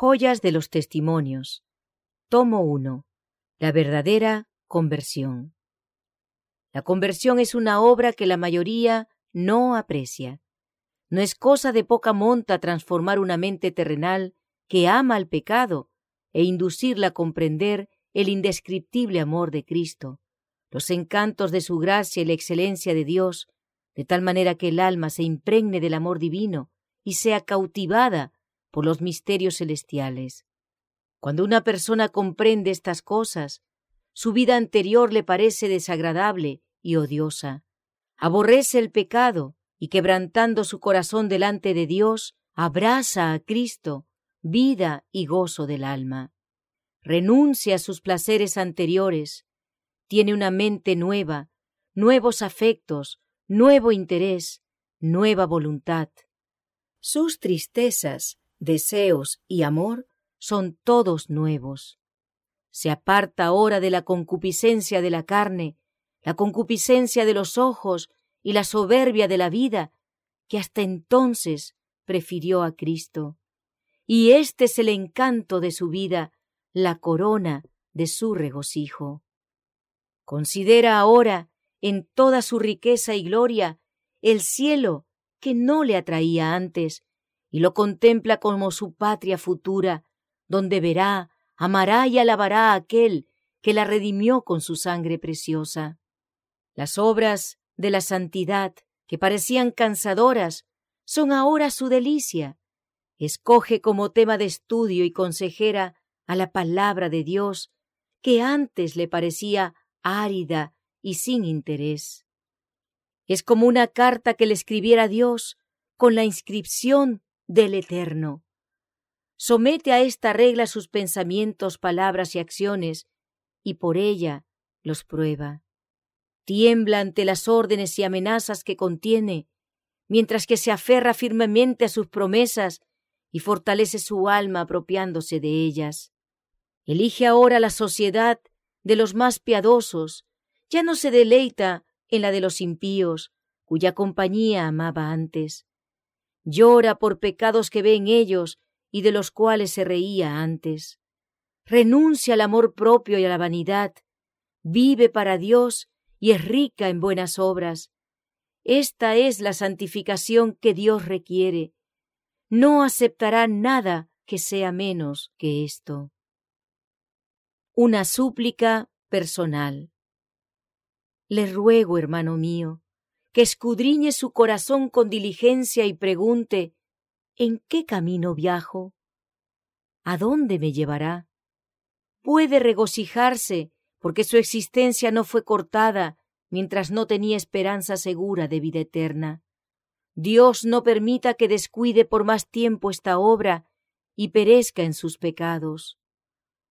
Joyas de los Testimonios. Tomo 1. La verdadera conversión. La conversión es una obra que la mayoría no aprecia. No es cosa de poca monta transformar una mente terrenal que ama al pecado e inducirla a comprender el indescriptible amor de Cristo, los encantos de su gracia y la excelencia de Dios, de tal manera que el alma se impregne del amor divino y sea cautivada por los misterios celestiales. Cuando una persona comprende estas cosas, su vida anterior le parece desagradable y odiosa. Aborrece el pecado y quebrantando su corazón delante de Dios, abraza a Cristo, vida y gozo del alma. Renuncia a sus placeres anteriores, tiene una mente nueva, nuevos afectos, nuevo interés, nueva voluntad. Sus tristezas, deseos y amor son todos nuevos. Se aparta ahora de la concupiscencia de la carne, la concupiscencia de los ojos y la soberbia de la vida, que hasta entonces prefirió a Cristo. Y este es el encanto de su vida, la corona de su regocijo. Considera ahora, en toda su riqueza y gloria, el cielo que no le atraía antes, y lo contempla como su patria futura, donde verá, amará y alabará a aquel que la redimió con su sangre preciosa. Las obras de la santidad, que parecían cansadoras, son ahora su delicia. Escoge como tema de estudio y consejera a la palabra de Dios, que antes le parecía árida y sin interés. Es como una carta que le escribiera Dios con la inscripción del Eterno. Somete a esta regla sus pensamientos, palabras y acciones, y por ella los prueba. Tiembla ante las órdenes y amenazas que contiene, mientras que se aferra firmemente a sus promesas y fortalece su alma apropiándose de ellas. Elige ahora la sociedad de los más piadosos, ya no se deleita en la de los impíos, cuya compañía amaba antes llora por pecados que ve en ellos y de los cuales se reía antes. Renuncia al amor propio y a la vanidad, vive para Dios y es rica en buenas obras. Esta es la santificación que Dios requiere. No aceptará nada que sea menos que esto. Una súplica personal. Le ruego, hermano mío, que escudriñe su corazón con diligencia y pregunte ¿En qué camino viajo? ¿A dónde me llevará? Puede regocijarse porque su existencia no fue cortada mientras no tenía esperanza segura de vida eterna. Dios no permita que descuide por más tiempo esta obra y perezca en sus pecados.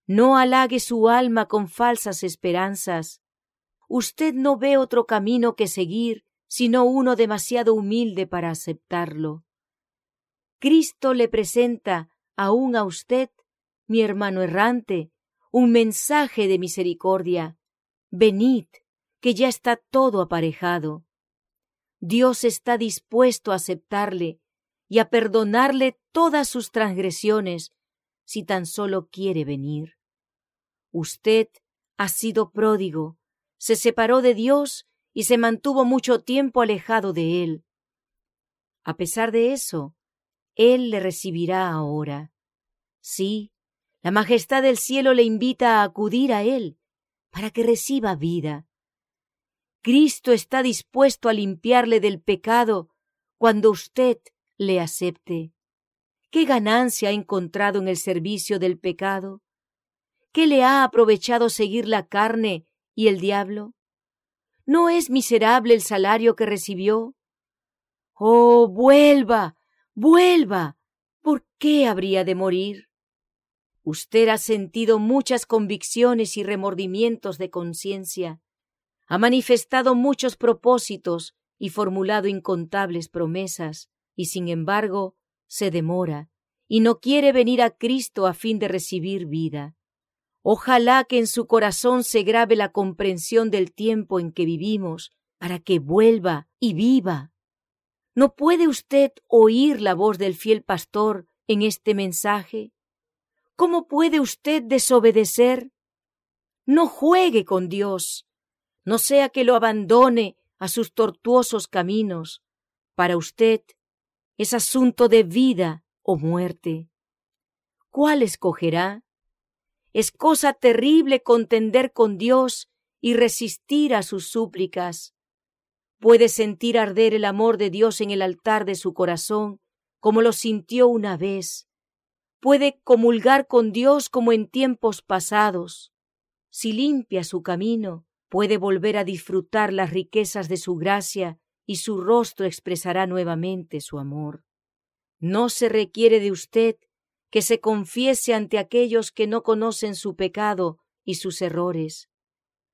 No halague su alma con falsas esperanzas. Usted no ve otro camino que seguir sino uno demasiado humilde para aceptarlo. Cristo le presenta aún a usted, mi hermano errante, un mensaje de misericordia. Venid, que ya está todo aparejado. Dios está dispuesto a aceptarle y a perdonarle todas sus transgresiones si tan solo quiere venir. Usted ha sido pródigo, se separó de Dios y se mantuvo mucho tiempo alejado de él. A pesar de eso, él le recibirá ahora. Sí, la majestad del cielo le invita a acudir a él para que reciba vida. Cristo está dispuesto a limpiarle del pecado cuando usted le acepte. ¿Qué ganancia ha encontrado en el servicio del pecado? ¿Qué le ha aprovechado seguir la carne y el diablo? ¿No es miserable el salario que recibió? Oh, vuelva, vuelva. ¿Por qué habría de morir? Usted ha sentido muchas convicciones y remordimientos de conciencia, ha manifestado muchos propósitos y formulado incontables promesas, y sin embargo se demora, y no quiere venir a Cristo a fin de recibir vida. Ojalá que en su corazón se grabe la comprensión del tiempo en que vivimos, para que vuelva y viva. ¿No puede usted oír la voz del fiel pastor en este mensaje? ¿Cómo puede usted desobedecer? No juegue con Dios, no sea que lo abandone a sus tortuosos caminos. Para usted es asunto de vida o muerte. ¿Cuál escogerá? Es cosa terrible contender con Dios y resistir a sus súplicas. Puede sentir arder el amor de Dios en el altar de su corazón, como lo sintió una vez. Puede comulgar con Dios como en tiempos pasados. Si limpia su camino, puede volver a disfrutar las riquezas de su gracia y su rostro expresará nuevamente su amor. No se requiere de usted que se confiese ante aquellos que no conocen su pecado y sus errores.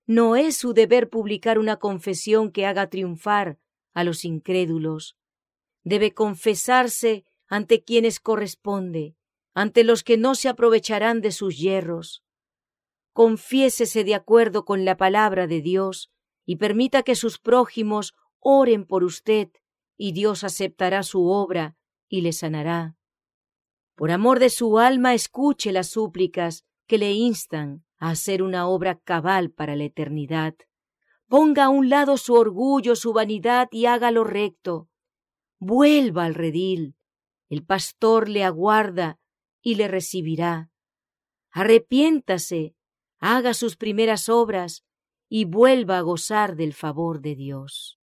No es su deber publicar una confesión que haga triunfar a los incrédulos. Debe confesarse ante quienes corresponde, ante los que no se aprovecharán de sus yerros. Confiésese de acuerdo con la palabra de Dios y permita que sus prójimos oren por usted y Dios aceptará su obra y le sanará. Por amor de su alma escuche las súplicas que le instan a hacer una obra cabal para la eternidad. Ponga a un lado su orgullo, su vanidad y haga lo recto. Vuelva al redil. El pastor le aguarda y le recibirá. Arrepiéntase, haga sus primeras obras y vuelva a gozar del favor de Dios.